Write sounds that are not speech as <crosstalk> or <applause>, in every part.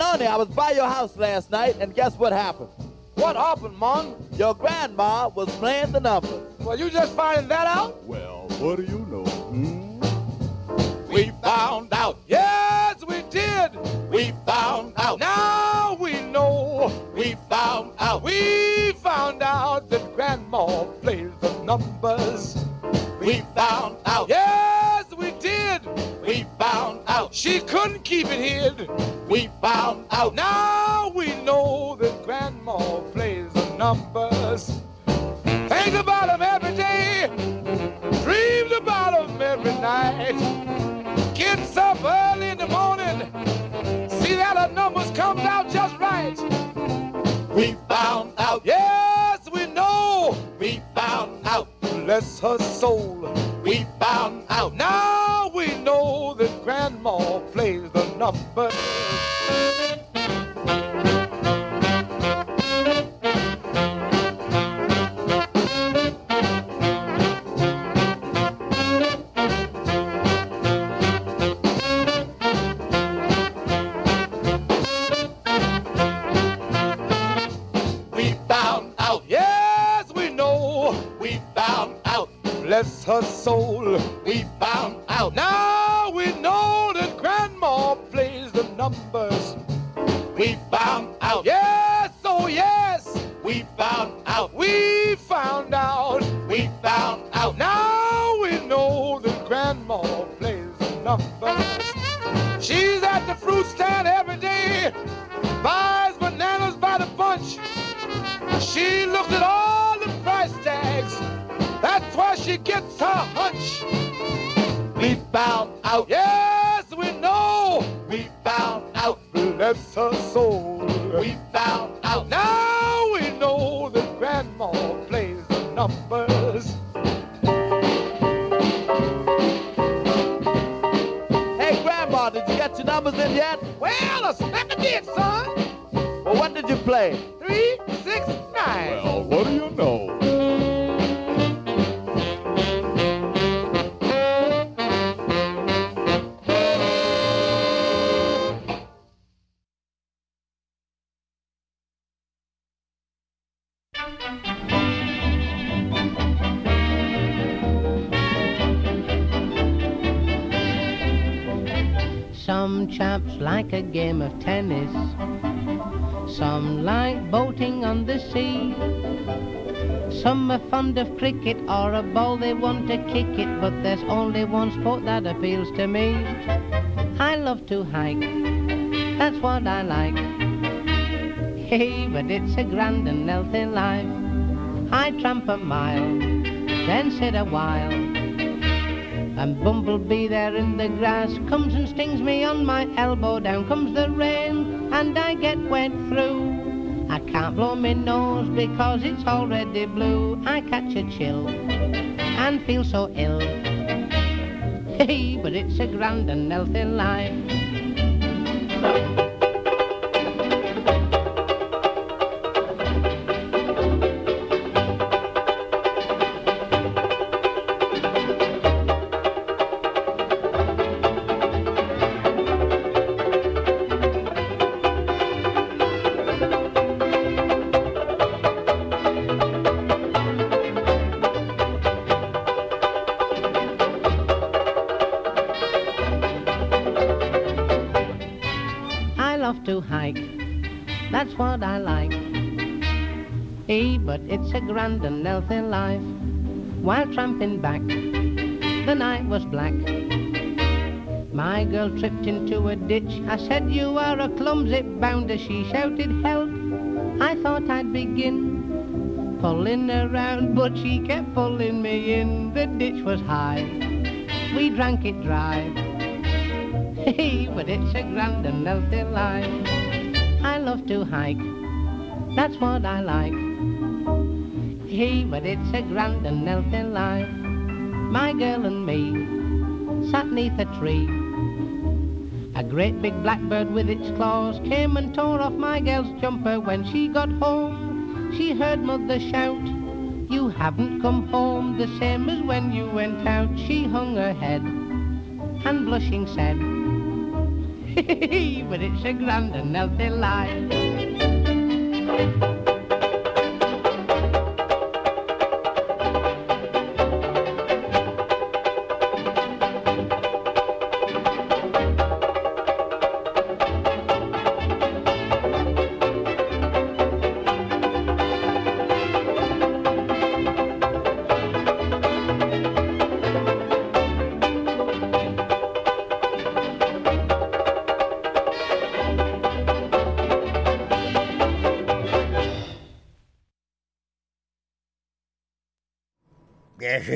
Noni, I was by your house last night, and guess what happened? What happened, Mom? Your grandma was playing the numbers. Well, you just finding that out? Well, what do you know? Hmm? We found out. Yes, we did. We found out. Now we know. We found out. We found out that Grandma plays the numbers. We found out. Yes, we did. We found out. She couldn't keep it hid. We found out. Now we know that Grandma plays the numbers. Think about them every day. Dreams about them every night. Gets up early in the morning. See that her numbers comes out just right. We found out. Yes, we know. We found out. Bless her soul. We found out. Now we know that Grandma plays the numbers. We found out. Yes, we know. We found out. Bless her soul. We found out. Now numbers. We found out. Yes, oh yes, We found out. we found out. We found out. Now we know that Grandma plays numbers. She's at the fruit stand every day, buys bananas by the bunch. She looks at all the price tags. That's why she gets her hunch. We found out. Yes, Bless her soul. We found out. Now we know that Grandma plays the numbers. Hey, Grandma, did you get your numbers in yet? Well, a smack dick, son. Well, what did you play? Three, game of tennis. Some like boating on the sea. Some are fond of cricket or a ball they want to kick it, but there's only one sport that appeals to me. I love to hike, that's what I like. Hey, but it's a grand and healthy life. I tramp a mile, then sit a while. And Bumblebee there in the grass comes and stings me on my elbow. Down comes the rain, and I get wet through. I can't blow my nose because it's already blue. I catch a chill and feel so ill. <laughs> Hey, but it's a grand and healthy life. It's a grand and healthy life. While tramping back, the night was black. My girl tripped into a ditch. I said, You are a clumsy bounder. She shouted, Help! I thought I'd begin pulling around, but she kept pulling me in. The ditch was high. We drank it dry. <laughs> Hey, but it's a grand and healthy life. I love to hike, that's what I like. But it's a grand and healthy life. My girl and me sat neath a tree. A great big blackbird with its claws came and tore off my girl's jumper when she got home. She heard mother shout, You haven't come home the same as when you went out. She hung her head and blushing said, <laughs> but it's a grand and healthy life.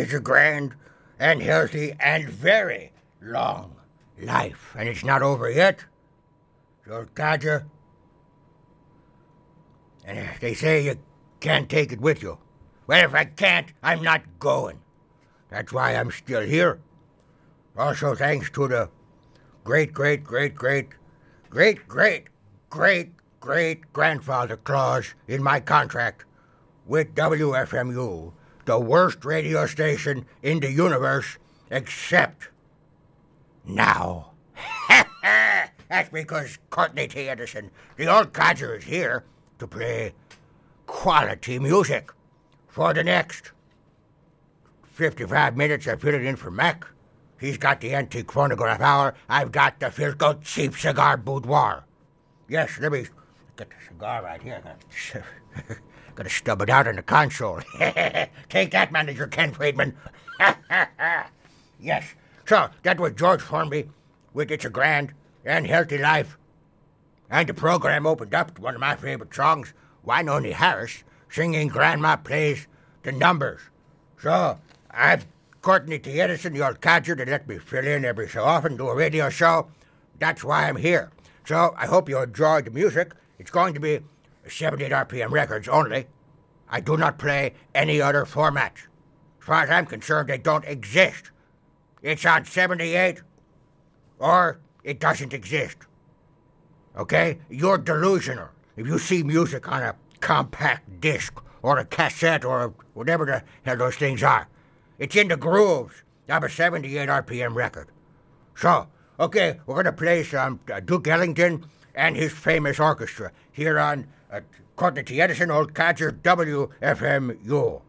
It's a grand and healthy and very long life, and it's not over yet. So, Dodger, and they say you can't take it with you. Well, if I can't, I'm not going. That's why I'm still here. Also, thanks to the great, great, great, great, great, great, great, great grandfather clause in my contract with WFMU, the worst radio station in the universe, except now. <laughs> That's because Courtney T. Edison, the old codger, is here to play quality music for the next 55 minutes. I put it in for Mac. He's got the antique phonograph hour. I've got the Philco cheap cigar boudoir. Yes, let me get the cigar right here. <laughs> Gotta stub it out on the console. <laughs> Take that, manager Ken Freedman. <laughs> yes. So, that was George Formby with It's a Grand and Healthy Life. And the program opened up to one of my favorite songs, Wynonie Harris, singing Grandma Plays the Numbers. So, I'm Courtney T. Edison, old codger that let me fill in every so often, do a radio show. That's why I'm here. So, I hope you enjoyed the music. It's going to be 78 RPM records only. I do not play any other formats. As far as I'm concerned, they don't exist. It's on 78 or it doesn't exist. Okay? You're delusional. If you see music on a compact disc or a cassette or whatever the hell those things are, it's in the grooves of a 78 RPM record. So, okay, we're going to play some uh, Duke Ellington and his famous orchestra here on uh, Courtney Edison, Old Codger, WFMU.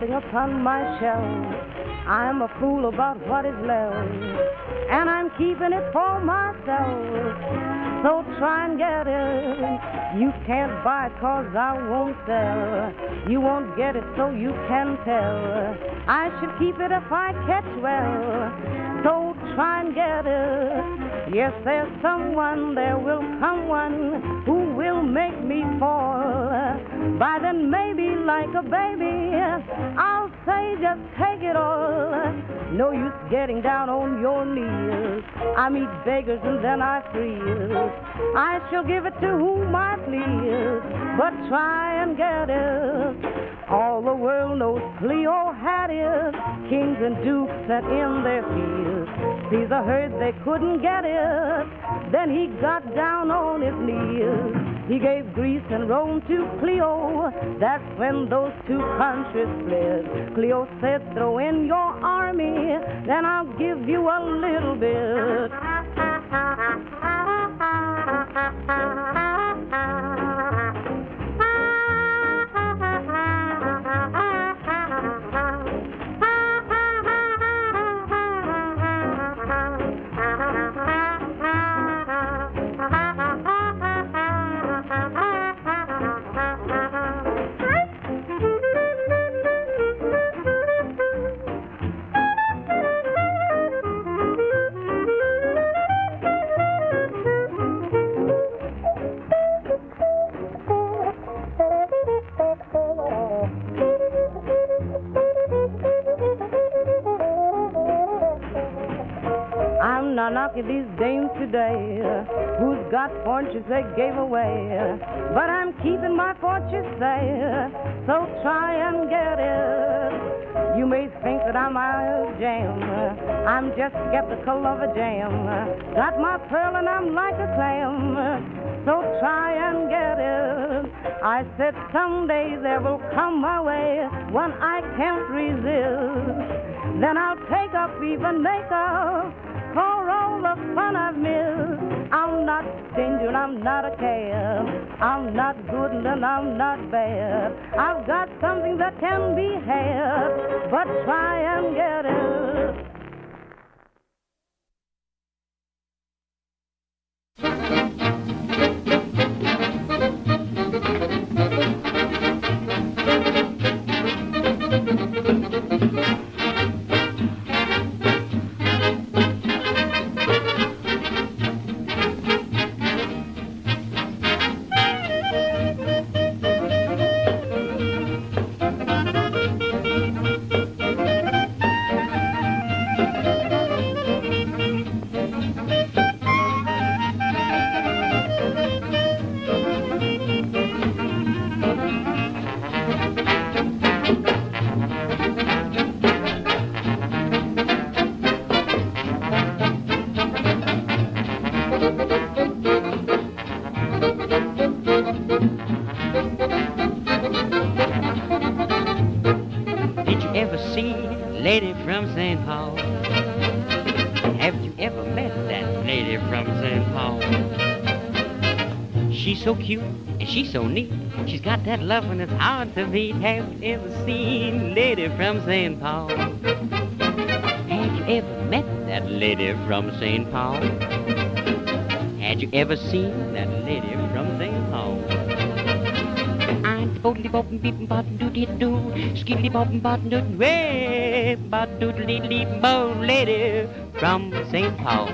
Something upon my shelf. I'm a fool about what is left, and I'm keeping it for myself. So try and get it. You can't buy it cause I won't sell. You won't get it so you can tell. I should keep it if I catch well. So try and get it. Yes, there's someone, there will come one who will make me fall. By then, maybe like a baby, I'll say just take it all. No use getting down on your knees. I meet beggars and then I freeze. I shall give it to whom I please, but try and get it. All the world knows Cleo had it. Kings and dukes sat in their fields. Caesar heard they couldn't get it. Then he got down on his knees. He gave Greece and Rome to Cleo. That's when those two countries split. Cleo said, throw in your army, then I'll give you a little bit. Knocking these dames today who's got fortunes they gave away. But I'm keeping my fortune safe, so try and get it. You may think that I'm a jam. I'm just skeptical of a jam. Got my pearl and I'm like a clam. So try and get it. I said someday there will come my way one I can't resist. Then I'll take up even makeup for all the fun I've missed. I'm not stingy and I'm not a cad. I'm not good and I'm not bad. I've got something that can be had, but try and get it. So cute and she's so neat. She's got that love and it's hard to beat. Have you ever seen lady from St. Paul? Had you ever met that lady from St. Paul? Had you ever seen that lady from St. Paul? I'm boldly bopping beeping bottom doody doo, skilly bopping bottom doody way, bot doodly bo lady from St. Paul.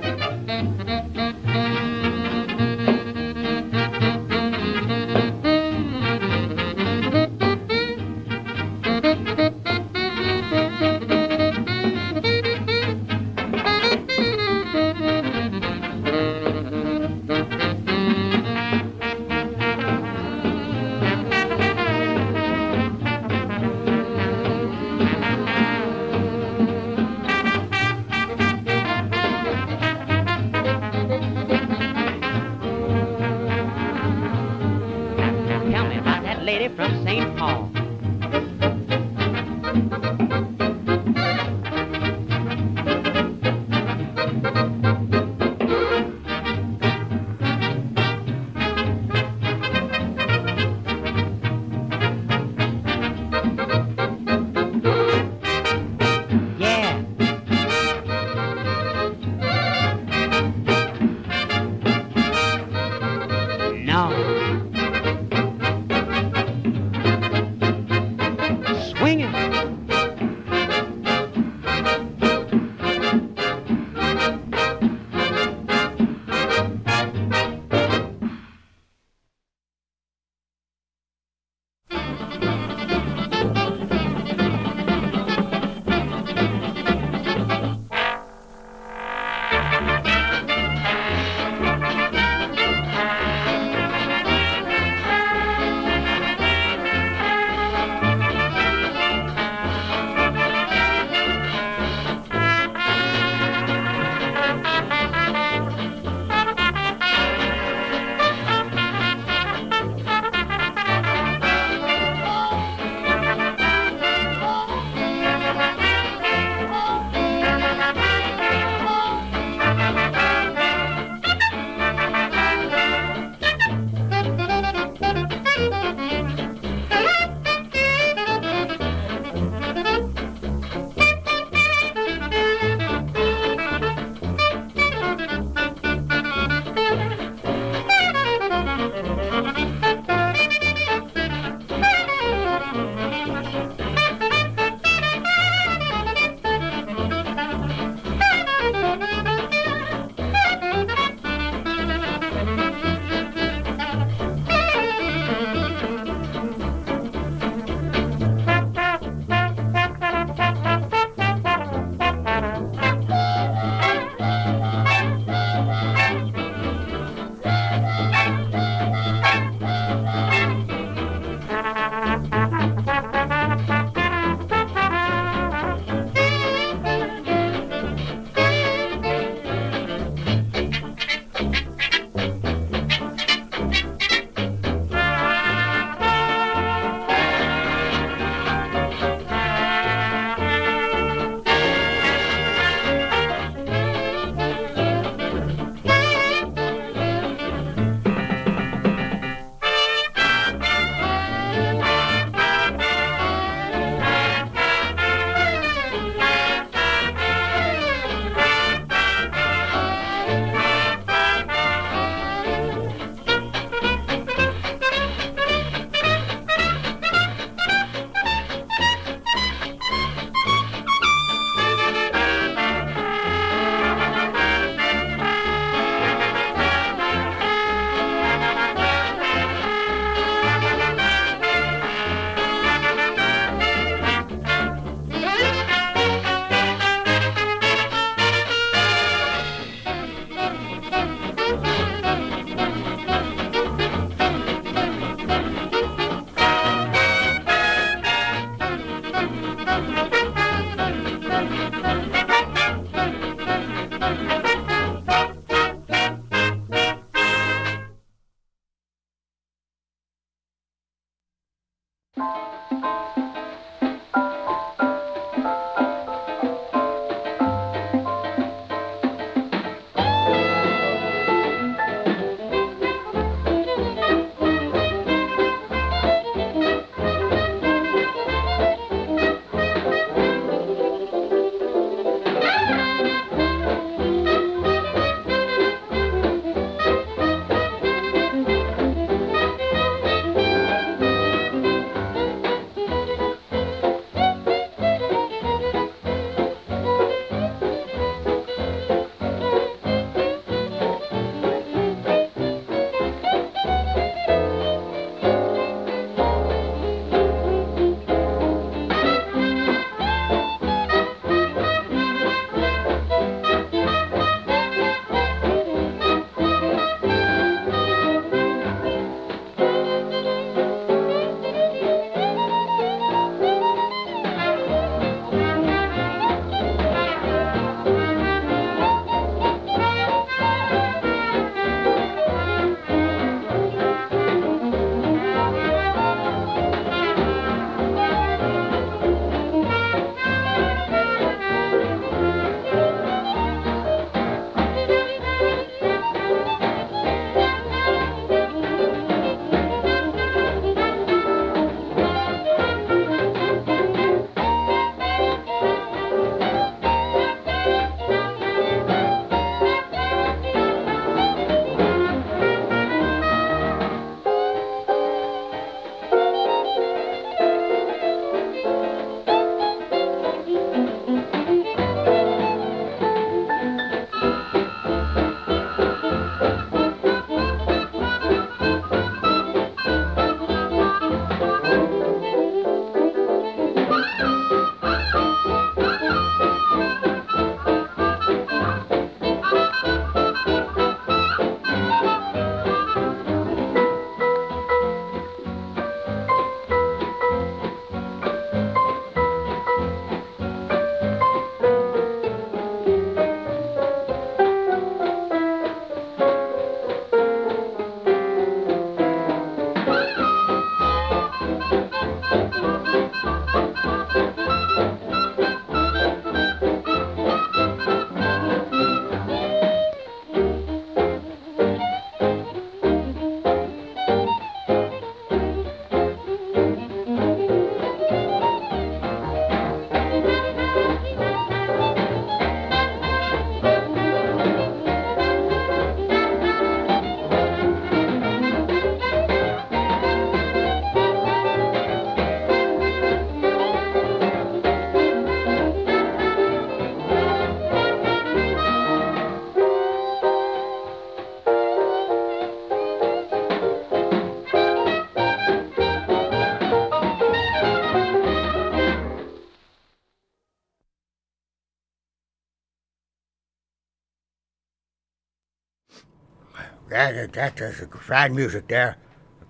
That, is fine music there,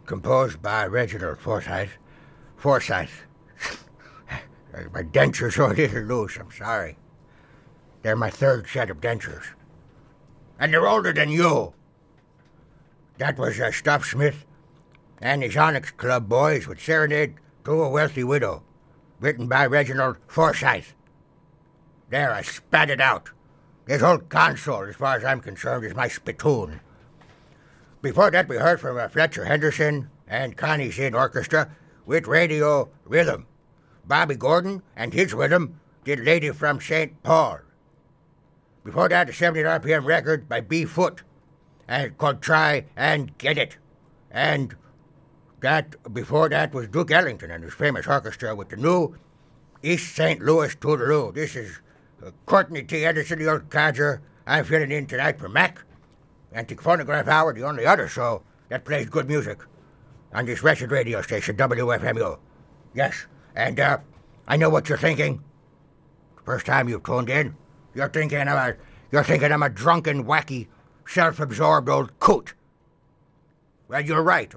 composed by Reginald Foresythe. Foresythe. <laughs> my dentures are a little loose, I'm sorry. They're my third set of dentures. And they're older than you. That was uh, Stuff Smith and his Onyx Club boys with Serenade to a Wealthy Widow, written by Reginald Foresythe. There, I spat it out. This whole console, as far as I'm concerned, is my spittoon. Before that, we heard from uh, Fletcher Henderson and Connie's Inn Orchestra with Radio Rhythm. Bobby Gordon and his rhythm did Lady from St. Paul. Before that, a 70 RPM record by Bea Foote, and called Try and Get It. And that before that was Duke Ellington and his famous orchestra with the new East St. Louis Toodle-oo. This is uh, Courtney T. Edison, the old codger. I'm filling in tonight for Mac. Antique Phonograph Hour, the only other show that plays good music on this wretched radio station, WFMU. Yes, and uh, I know what you're thinking. First time you've tuned in, you're thinking I'm a, you're thinking I'm a drunken, wacky, self-absorbed old coot. Well, you're right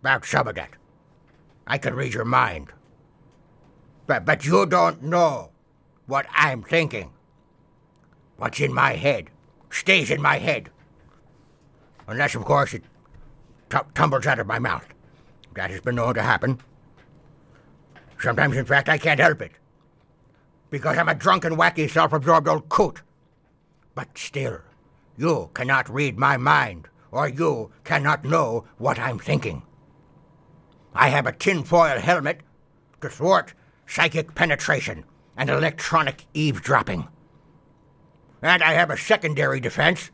about some of that. I can read your mind. But, but you don't know what I'm thinking. What's in my head stays in my head. Unless, of course, it t- tumbles out of my mouth. That has been known to happen. Sometimes, in fact, I can't help it. Because I'm a drunken, wacky, self absorbed old coot. But still, you cannot read my mind, or you cannot know what I'm thinking. I have a tinfoil helmet to thwart psychic penetration and electronic eavesdropping. And I have a secondary defense.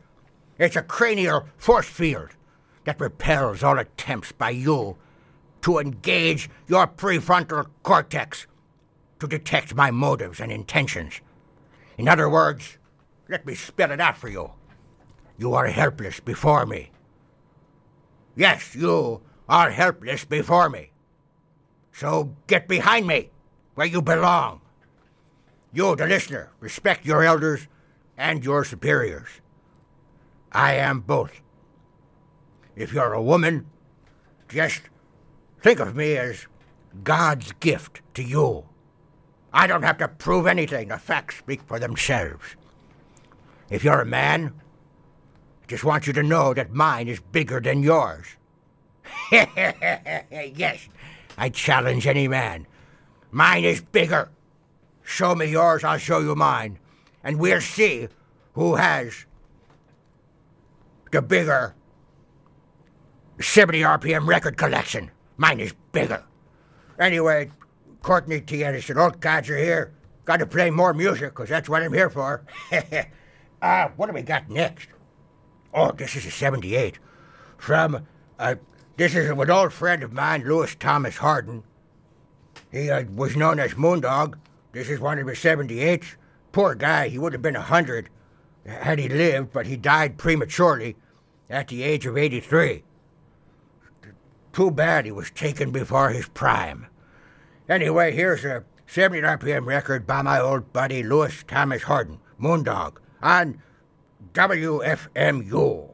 It's a cranial force field that repels all attempts by you to engage your prefrontal cortex to detect my motives and intentions. In other words, let me spell it out for you. You are helpless before me. Yes, you are helpless before me. So get behind me, where you belong. You, the listener, respect your elders and your superiors. I am both. If you're a woman, just think of me as God's gift to you. I don't have to prove anything. The facts speak for themselves. If you're a man, I just want you to know that mine is bigger than yours. <laughs> yes, I challenge any man. Mine is bigger. Show me yours, I'll show you mine. And we'll see who has the bigger 70 RPM record collection. Mine is bigger. Anyway, Courtney T. Edison, old codger here. Got to play more music, because that's what I'm here for. uh, <laughs> what do we got next? Oh, this is a 78. From, uh, this is an old friend of mine, Louis Thomas Hardin. He uh, was known as Moondog. This is one of his 78s. Poor guy, he would have been a 100 had he lived, but he died prematurely at the age of 83. Too bad he was taken before his prime. Anyway, here's a 70 RPM record by my old buddy Louis Thomas Hardin, Moondog, on WFMU.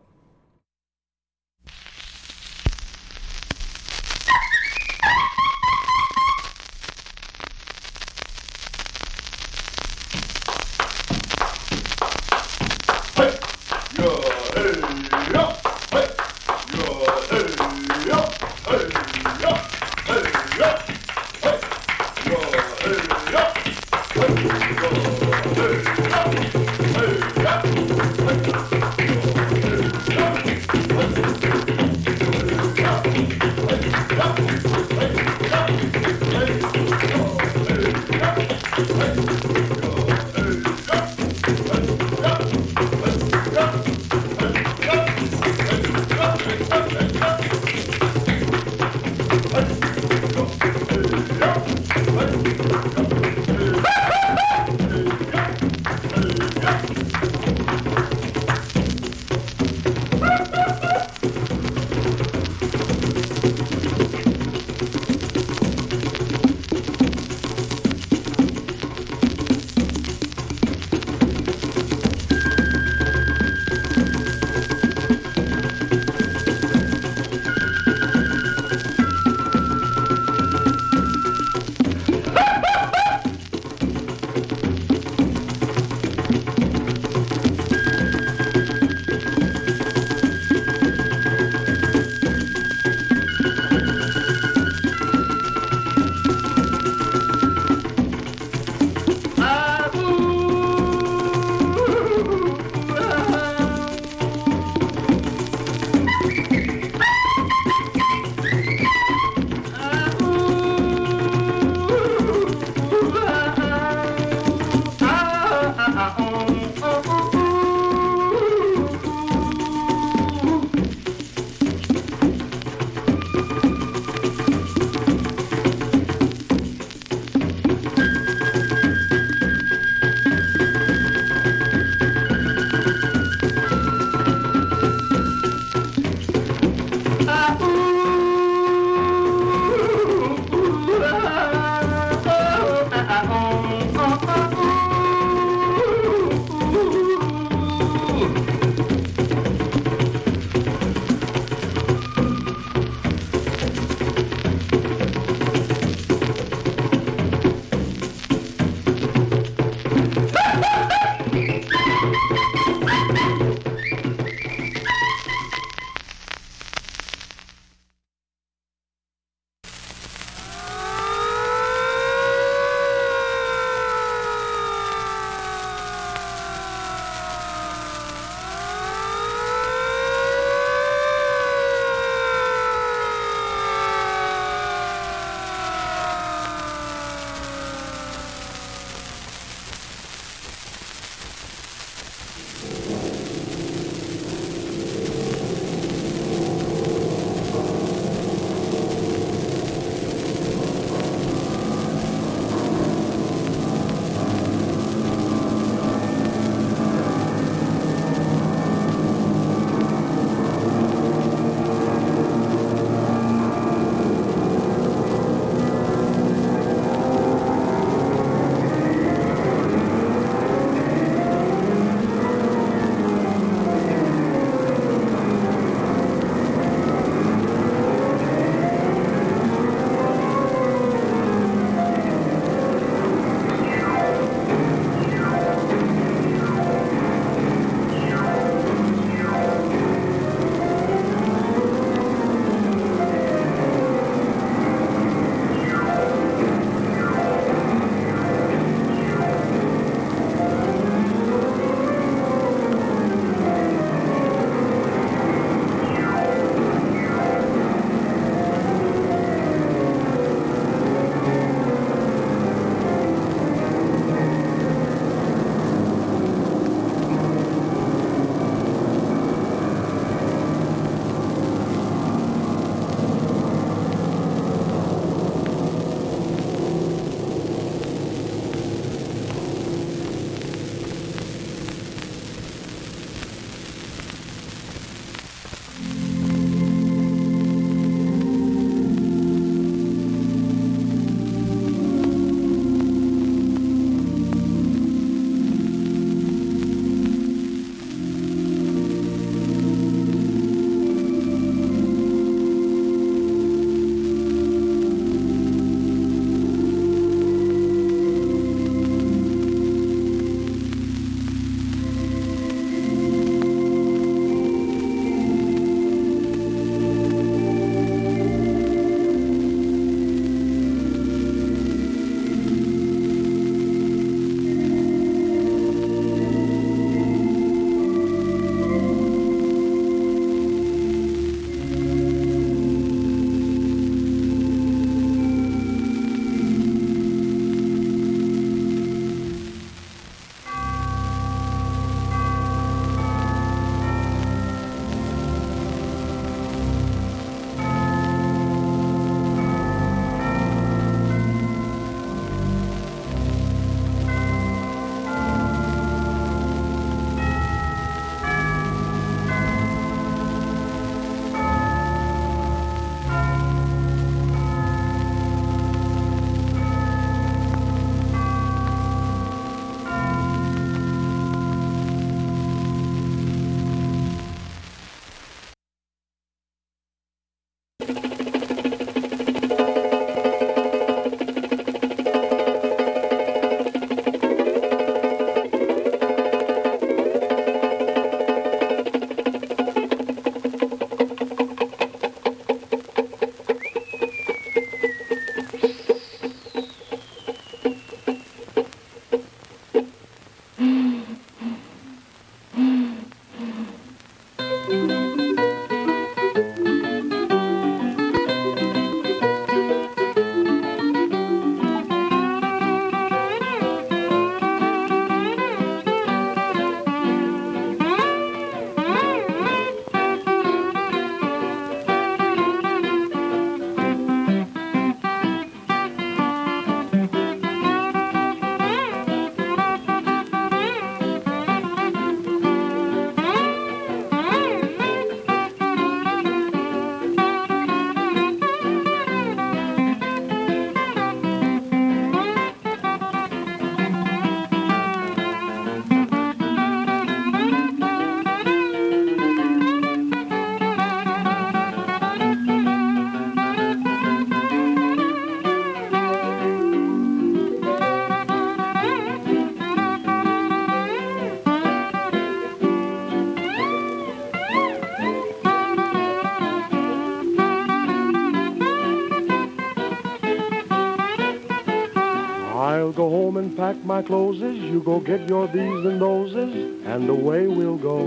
My clothes. You go get your these and thoses, and away we'll go.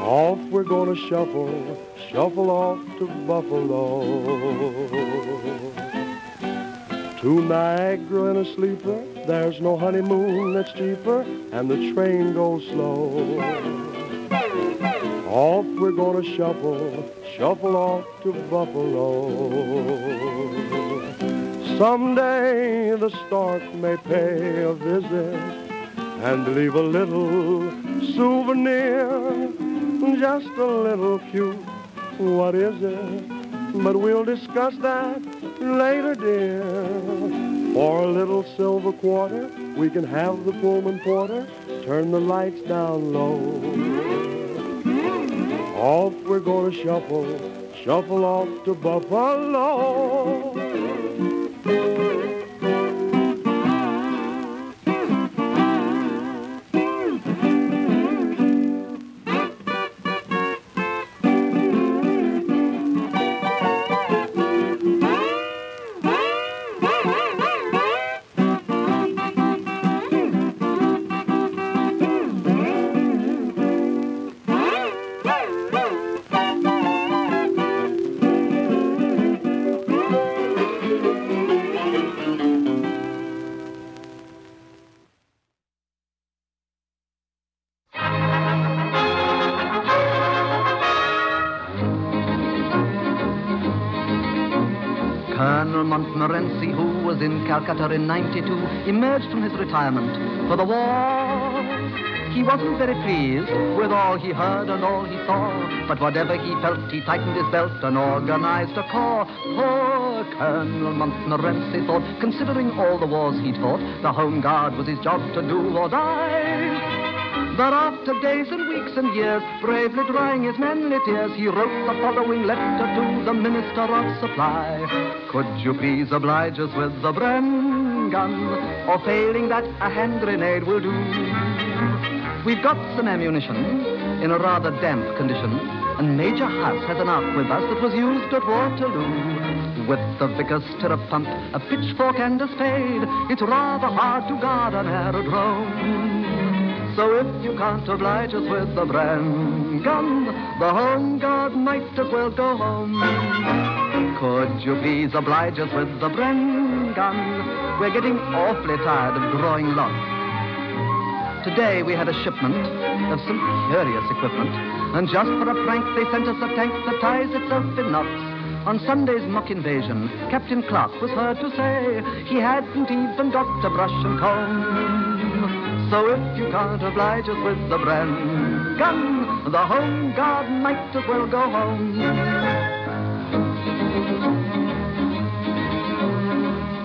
Off we're gonna shuffle, shuffle off to Buffalo. To Niagara in a sleeper, there's no honeymoon that's cheaper, and the train goes slow. Off we're gonna shuffle, shuffle off to Buffalo. Someday the stork may pay a visit and leave a little souvenir, just a little cute. What is it? But we'll discuss that later, dear. For a little silver quarter, we can have the Pullman porter turn the lights down low. Off we're gonna shuffle, shuffle off to Buffalo. Colonel Montmorency, who was in Calcutta in 92, emerged from his retirement for the war. He wasn't very pleased with all he heard and all he saw, but whatever he felt, he tightened his belt and organized a corps. Poor Colonel Montmorency thought, considering all the wars he'd fought, the Home Guard was his job to do or die. But after days and weeks and years, bravely drying his manly tears, he wrote the following letter to the Minister of Supply. Could you please oblige us with the Bren gun, or failing that, a hand grenade will do? We've got some ammunition in a rather damp condition, and Major Huss has an arquebus that was used at Waterloo. With the vicar's stirrup pump, a pitchfork and a spade, it's rather hard to guard an aerodrome. So if you can't oblige us with the Bren gun, the home guard might as well go home. Could you please oblige us with the Bren gun? We're getting awfully tired of drawing lots. Today we had a shipment of some curious equipment, and just for a prank they sent us a tank that ties itself in knots. On Sunday's mock invasion, Captain Clark was heard to say he hadn't even got a brush and comb. So if you can't oblige us with the Bren gun, the home guard might as well go home.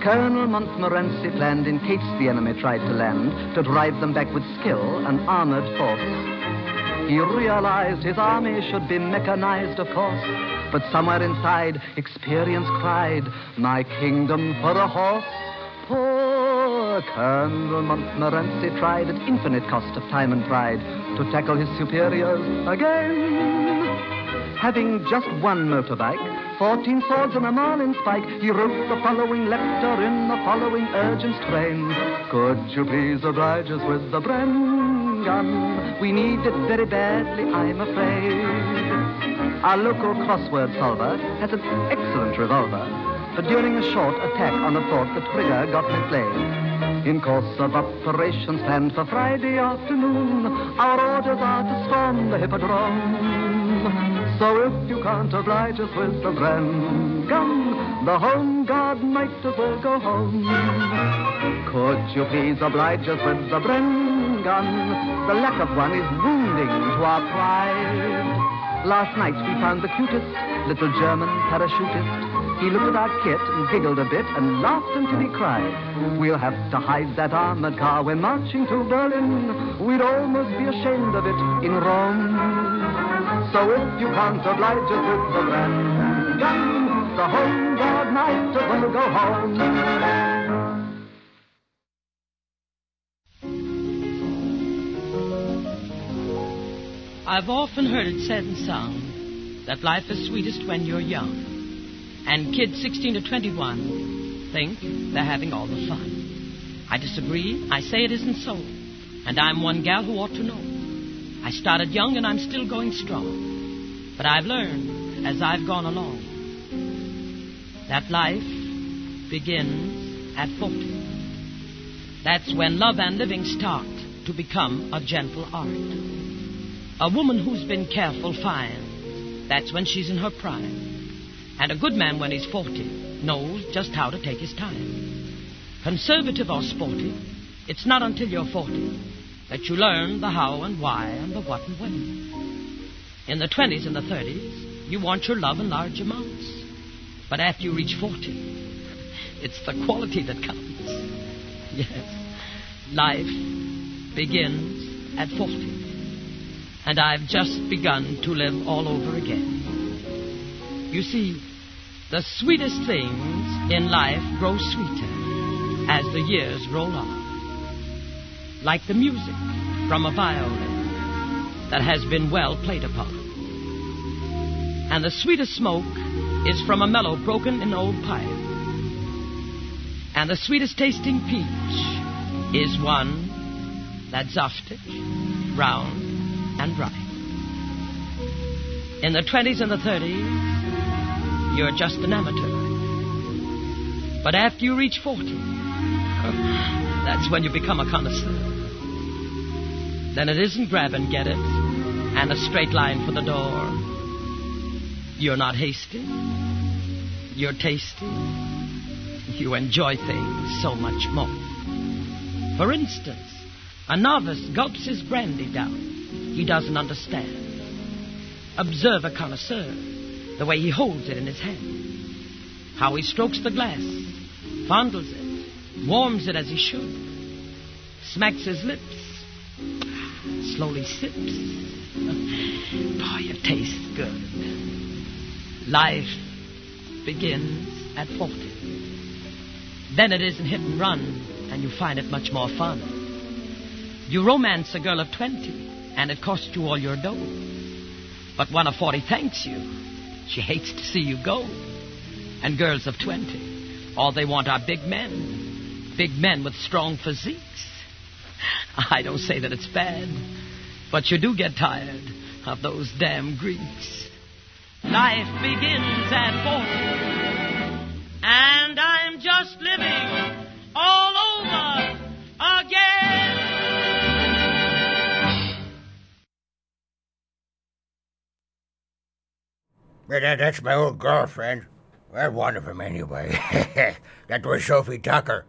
Colonel Montmorency planned, in case the enemy tried to land, to drive them back with skill and armored force. He realized his army should be mechanized, of course, but somewhere inside, experience cried, My kingdom for a horse. Poor Colonel Montmorency tried at infinite cost of time and pride to tackle his superiors again. Having just one motorbike, 14 swords and a marlin spike, he wrote the following letter in the following urgent strain. Could you please oblige us with the Bren gun? We need it very badly, I'm afraid. Our local crossword solver has an excellent revolver, but during a short attack on a fort, the trigger got mislaid. In course of operations planned for Friday afternoon, our orders are to storm the Hippodrome. So if you can't oblige us with the Bren gun, the Home Guard might as well go home. Could you please oblige us with the Bren gun? The lack of one is wounding to our pride. Last night we found the cutest little German parachutist. He looked at our kit and giggled a bit and laughed until he cried. We'll have to hide that armored car when marching to Berlin. We'd almost be ashamed of it in Rome. So if you can't oblige us with the Bren gun, the home guard might as well go home. I've often heard it said and sung that life is sweetest when you're young. And kids 16 to 21 think they're having all the fun. I disagree. I say it isn't so. And I'm one gal who ought to know. I started young and I'm still going strong. But I've learned as I've gone along that life begins at 40. That's when love and living start to become a gentle art. A woman who's been careful finds that's when she's in her prime. And a good man, when he's 40, knows just how to take his time. Conservative or sporty, it's not until you're 40 that you learn the how and why and the what and when. In the 20s and the 30s, you want your love in large amounts. But after you reach 40, <laughs> it's the quality that counts. <laughs> Yes, life begins at 40. And I've just begun to live all over again. You see, the sweetest things in life grow sweeter as the years roll on. Like the music from a violin that has been well played upon. And the sweetest smoke is from a mellow broken in old pipe. And the sweetest tasting peach is one that's softish, round, and ripe. In the 20s and the 30s, you're just an amateur. But after you reach 40, that's when you become a connoisseur. Then it isn't grab and get it and a straight line for the door. You're not hasty. You're tasty. You enjoy things so much more. For instance, a novice gulps his brandy down. He doesn't understand. Observe a connoisseur, the way he holds it in his hand, how he strokes the glass, fondles it, warms it as he should, smacks his lips, slowly sips. <laughs> Boy, it tastes good. Life begins at 40. Then it isn't hit and run, and you find it much more fun. You romance a girl of 20, and it costs you all your dough. But one of 40 thanks you. She hates to see you go. And girls of 20, all they want are big men. Big men with strong physiques. I don't say that it's bad, but you do get tired of those damn Greeks. Life begins at 40, and I'm just living all over That, that's my old girlfriend. Well, one of them anyway. <laughs> that was Sophie Tucker.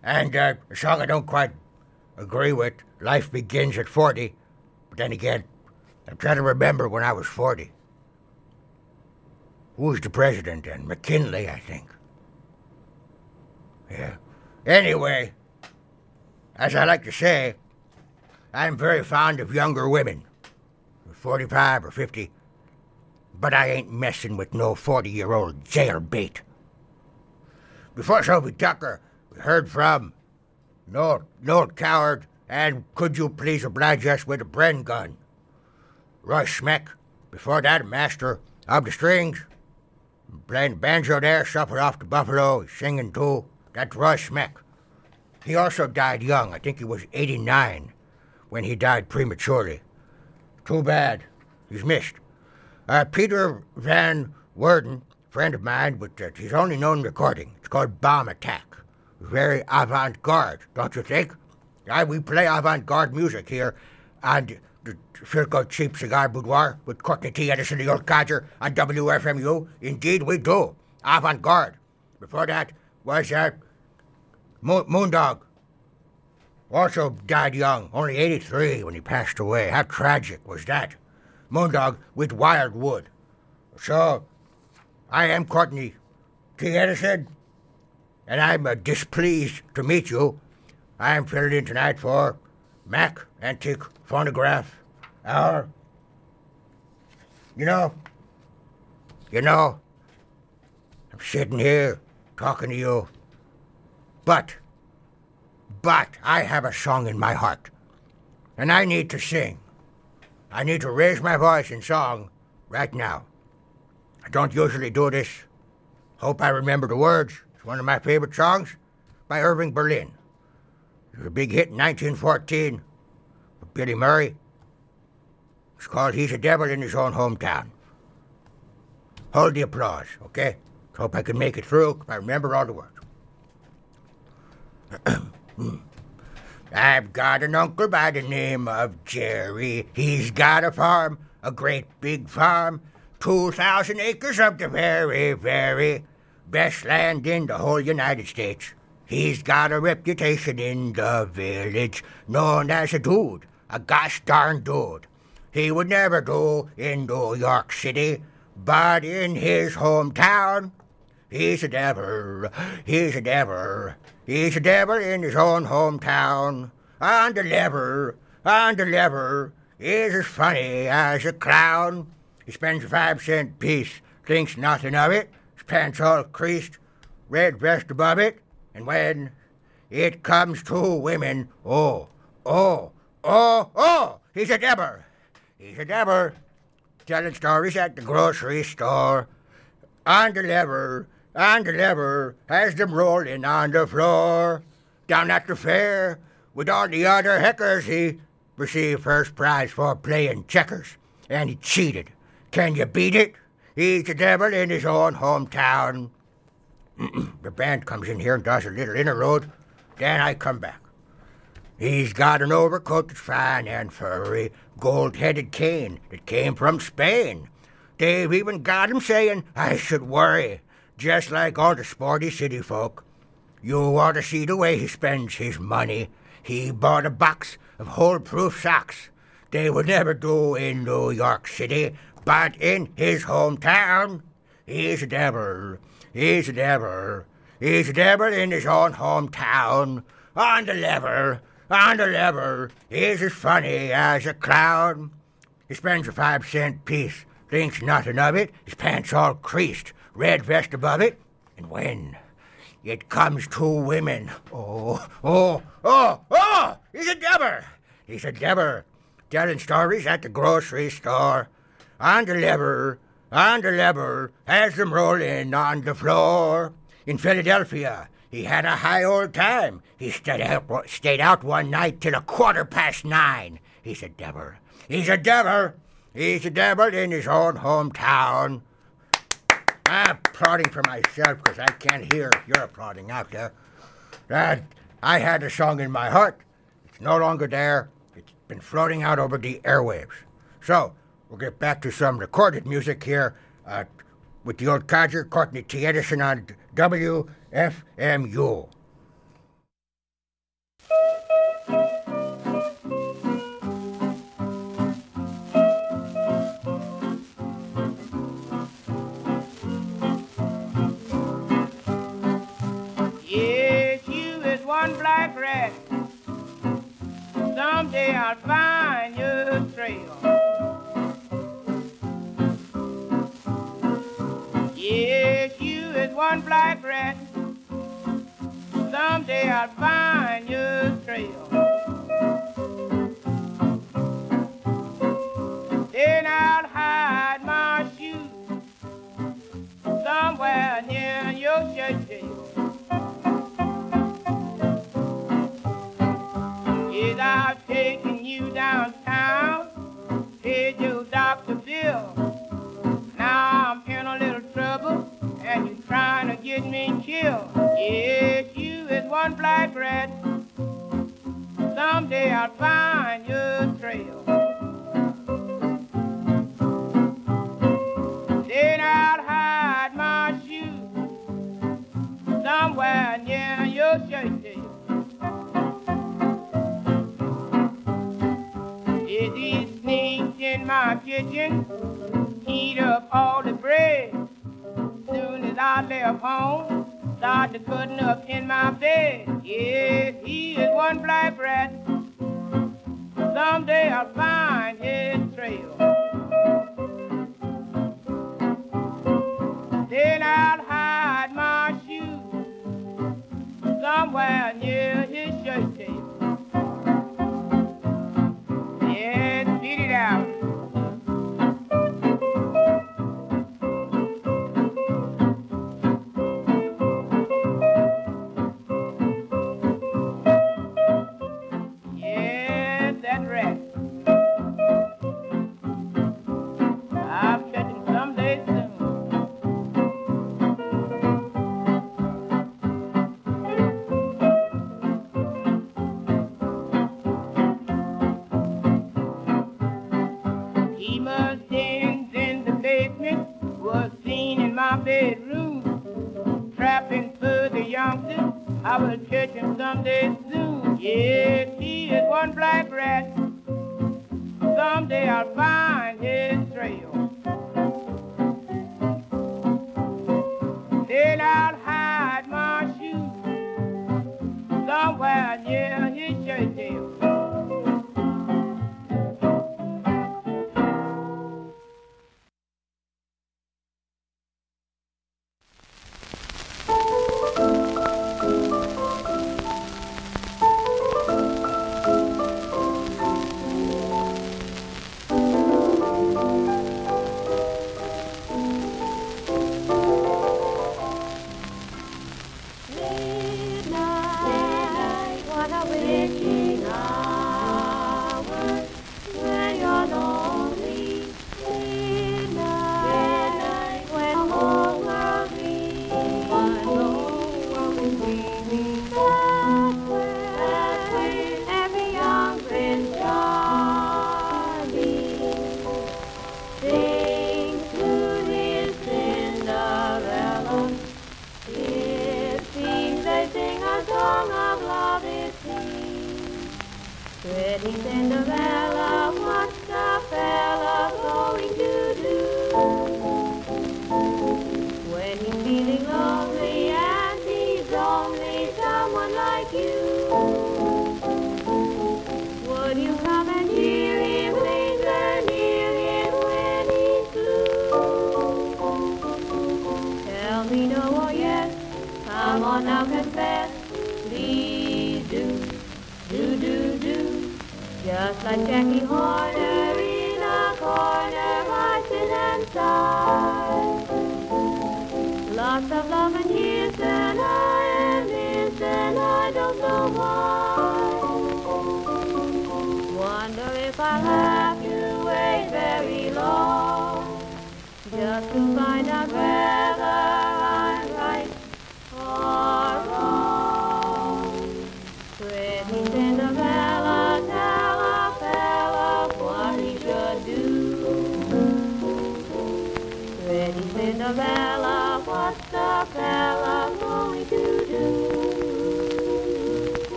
And uh, a song I don't quite agree with, Life Begins at 40. But then again, I'm trying to remember when I was 40. Who was the president then? McKinley, I think. Yeah. Anyway, as I like to say, I'm very fond of younger women, 45 or 50, but I ain't messing with no 40 year old jailbait. Before Sophie Tucker, we heard from No, no Coward and Could You Please Oblige Us with a Bren Gun? Russ Smeck. Before that, Master of the Strings. Playing banjo there, shuffled off to Buffalo, singing too. That's Russ Smeck. He also died young. I think he was 89 when he died prematurely. Too bad. He's missed. Uh, Peter Van Woerden, friend of mine, but uh, his only known recording. It's called Bomb Attack. Very avant garde, don't you think? Yeah, we play avant garde music here on the Circle Cheap Cigar Boudoir with Courtney T. Edison, the old codger, on WFMU. Indeed, we do. Avant garde. Before that was uh, Mo- Moondog. Also died young, only 83 when he passed away. How tragic was that? Moondog with Wildwood. So, I am Courtney T. Edison, and I'm uh, displeased to meet you. I am filling in tonight for Mac Antique Phonograph Hour. You know, you know, I'm sitting here talking to you, but, but I have a song in my heart, and I need to sing. I need to raise my voice in song right now. I don't usually do this. Hope I remember the words. It's one of my favorite songs by Irving Berlin. It was a big hit in 1914 with Billy Murray. It's called He's a Devil in His Own Hometown. Hold the applause, okay? Hope I can make it through if I remember all the words. <clears throat> Hmm. I've got an uncle by the name of Jerry. He's got a farm, a great big farm, 2,000 acres of the very, very best land in the whole United States. He's got a reputation in the village, known as a dude, a gosh darn dude. He would never do in New York City, but in his hometown, he's a devil. He's a devil. He's a devil in his own hometown. And the lever, and the lever, is as funny as a clown. He spends a five cent piece, thinks nothing of it, his pants all creased, red vest above it, and when it comes to women, oh, oh, oh, oh, he's a devil. He's a devil. Telling stories at the grocery store. On the lever, on the lever, has them rolling on the floor. Down at the fair, with all the other heckers, he received first prize for playing checkers, and he cheated. Can you beat it? He's the devil in his own hometown. <clears throat> the band comes in here and does a little interlude. Then I come back. He's got an overcoat that's fine and furry, gold-headed cane that came from Spain. They've even got him saying I should worry, just like all the sporty city folk. You ought to see the way he spends his money. He bought a box of hole-proof socks. They would never do in New York City, but in his hometown, he's a devil. He's a devil. He's a devil in his own hometown. On the level, on the level, he's as funny as a clown. He spends a five cent piece, thinks nothing of it, his pants all creased, red vest above it, and when it comes to women, oh, oh, oh, oh, he's a devil. He's a devil, telling stories at the grocery store. On the lever, on the lever, has them rolling on the floor. In Philadelphia, he had a high old time. He stayed out, stayed out one night till a quarter past nine. He's a devil. He's a devil. He's a devil in his own hometown. I'm applauding for myself because I can't hear if you're applauding out there. That I had a song in my heart. It's no longer there. It's been floating out over the airwaves. So we'll get back to some recorded music here uh, with the old codger, Courtney T. Edison on WFMU. Someday I'll find your trail. Yes, you is one black rat. Someday I'll find your trail. Then I'll hide my shoes somewhere near your shirt tail. Paid your doctor bill. Now I'm in a little trouble, and you're trying to get me killed. You is one black rat. Someday I'll find your trail. Then I'll hide my shoes somewhere near your shirt in my kitchen? Eat up all the bread. Soon as I left home, started cutting up in my bed. Yes, he is one black rat. Someday I'll find his trail. Then I'll hide my shoes somewhere near his shirt tail. Yes, beat it out.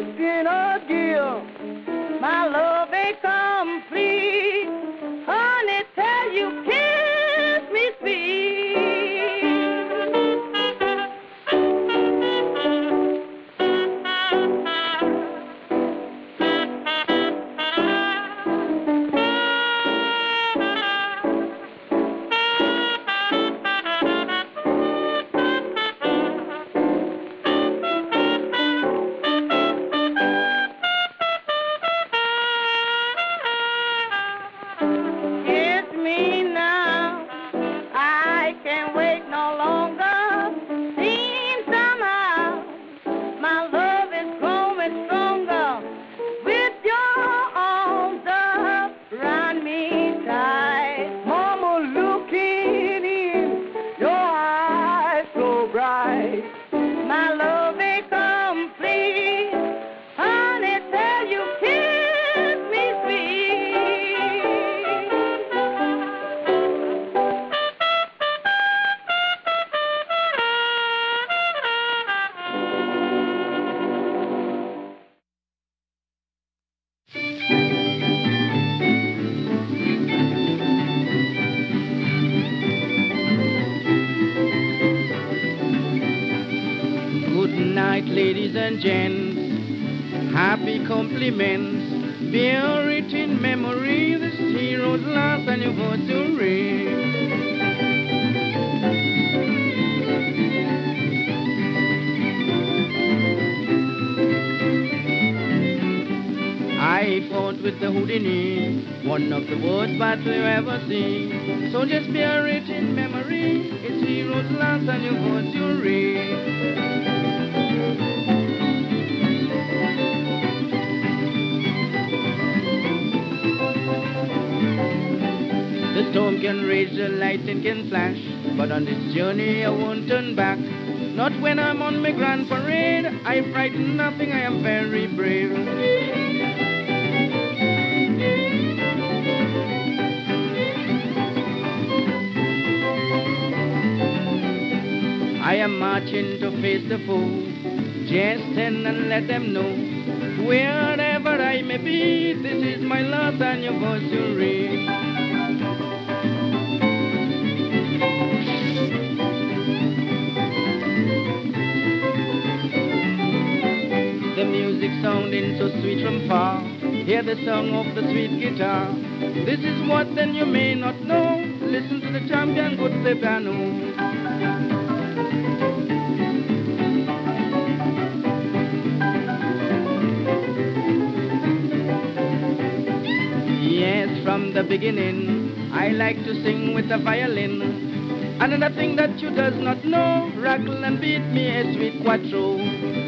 Shift in can rage, the lightning can flash, but on this journey I won't turn back. Not when I'm on my grand parade, I frighten nothing, I am very brave. I am marching to face the foe. Just stand and let them know. Wherever I may be, this is my last anniversary. The music sounding so sweet from far. Hear the song of the sweet guitar. This is what then you may not know. Listen to the champion, good the piano. Yes, from the beginning, I like to sing with the violin. Another thing that you does not know, rattle and beat me a sweet cuatro.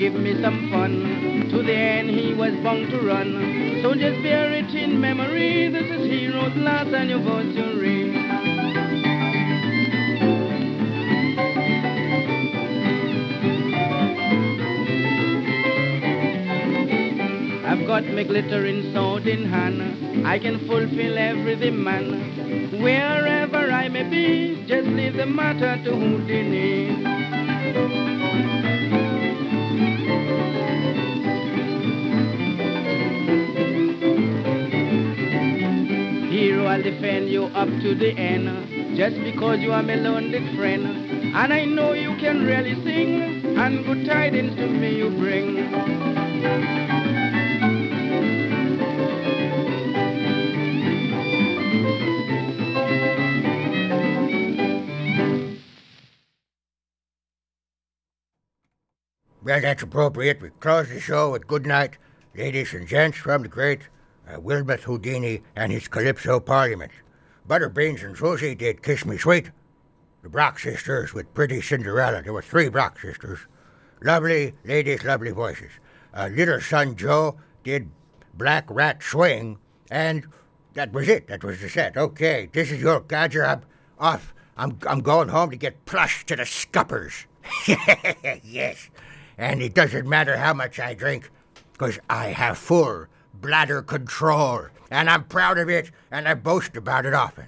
Give me some fun. To the end, he was bound to run. So just bear it in memory. This is Hero's last anniversary. I've got my glittering sword in hand. I can fulfill every demand. Wherever I may be, just leave the matter to Houdini. Defend you up to the end. Just because you are my lonely friend. And I know you can really sing. And good tidings to me you bring. Well, that's appropriate. We close the show with good night, ladies and gents, from the great uh, Houdini and his Calypso Parliament. Butterbeans and Susie did Kiss Me Sweet. The Brox sisters with Pretty Cinderella. There were three Brox sisters. Lovely ladies, lovely voices. Uh, little son Joe did Black Rat Swing, and that was it. That was the set. Okay, this is your Codger. I'm off. I'm, I'm going home to get plush to the scuppers. <laughs> yes. And it doesn't matter how much I drink, because I have full bladder control. And I'm proud of it, and I boast about it often.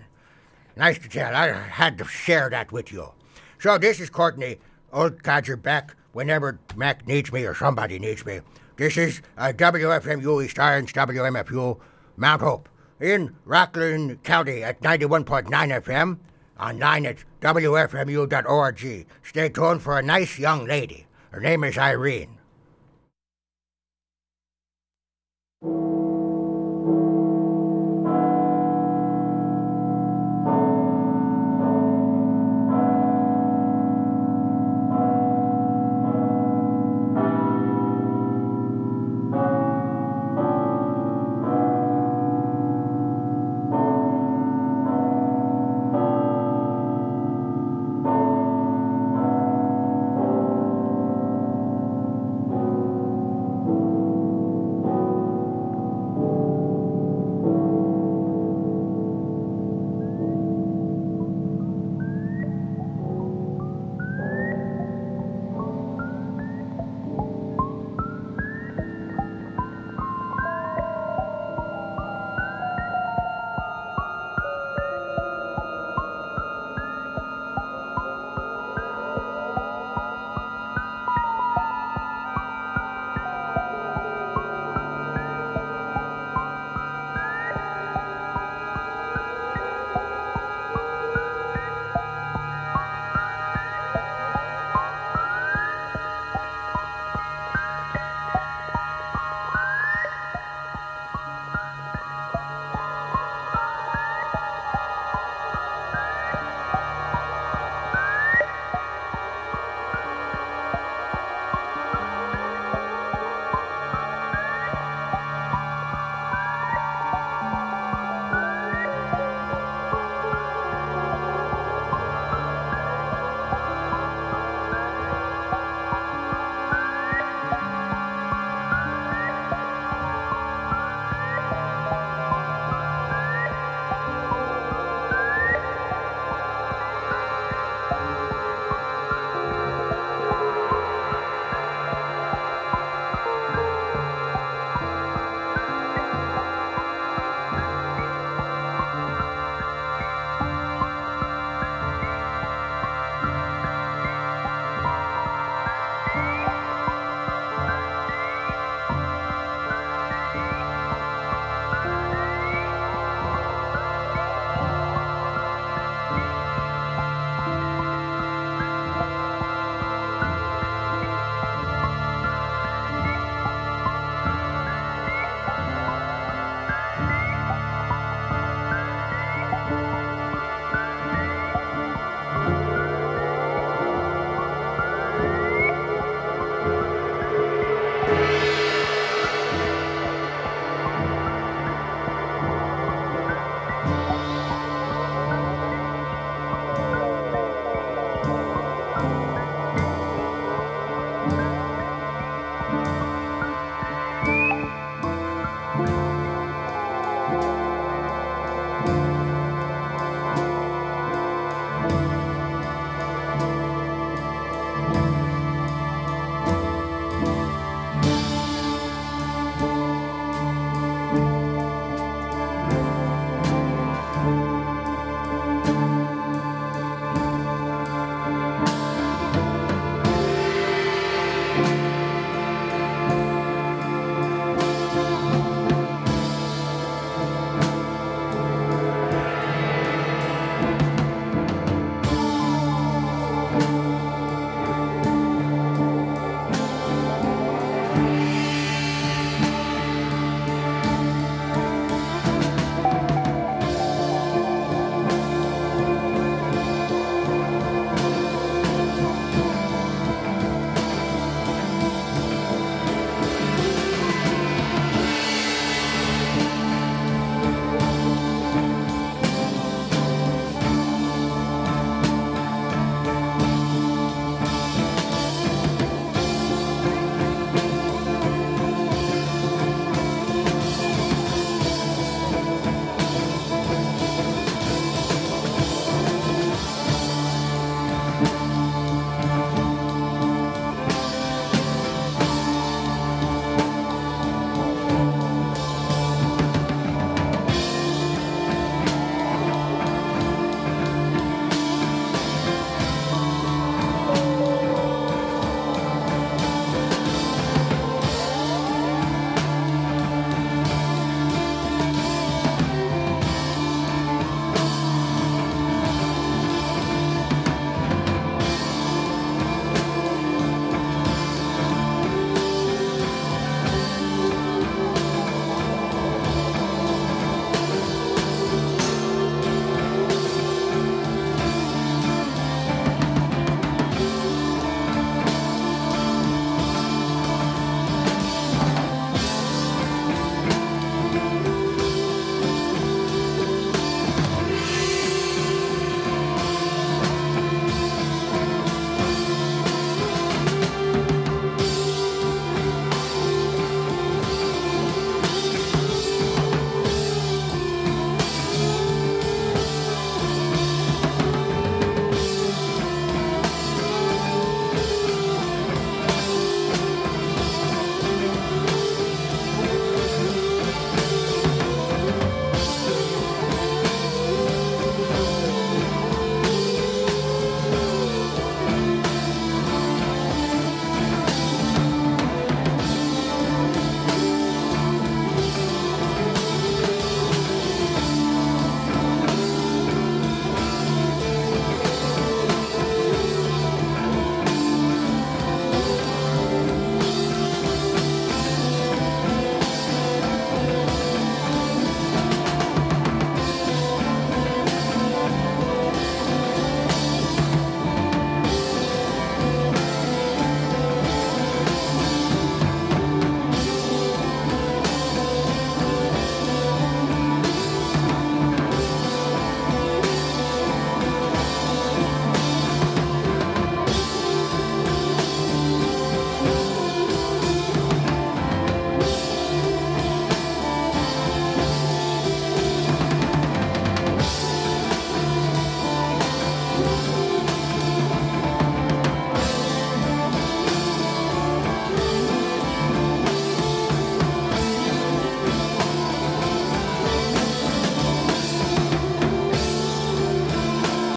Nice to tell. I had to share that with you. So this is Courtney, old codger back whenever Mac needs me or somebody needs me. This is uh, WFMU East Orange, WMFU Mount Hope in Rockland County at 91.9 FM, online at WFMU.org. Stay tuned for a nice young lady. Her name is Irene.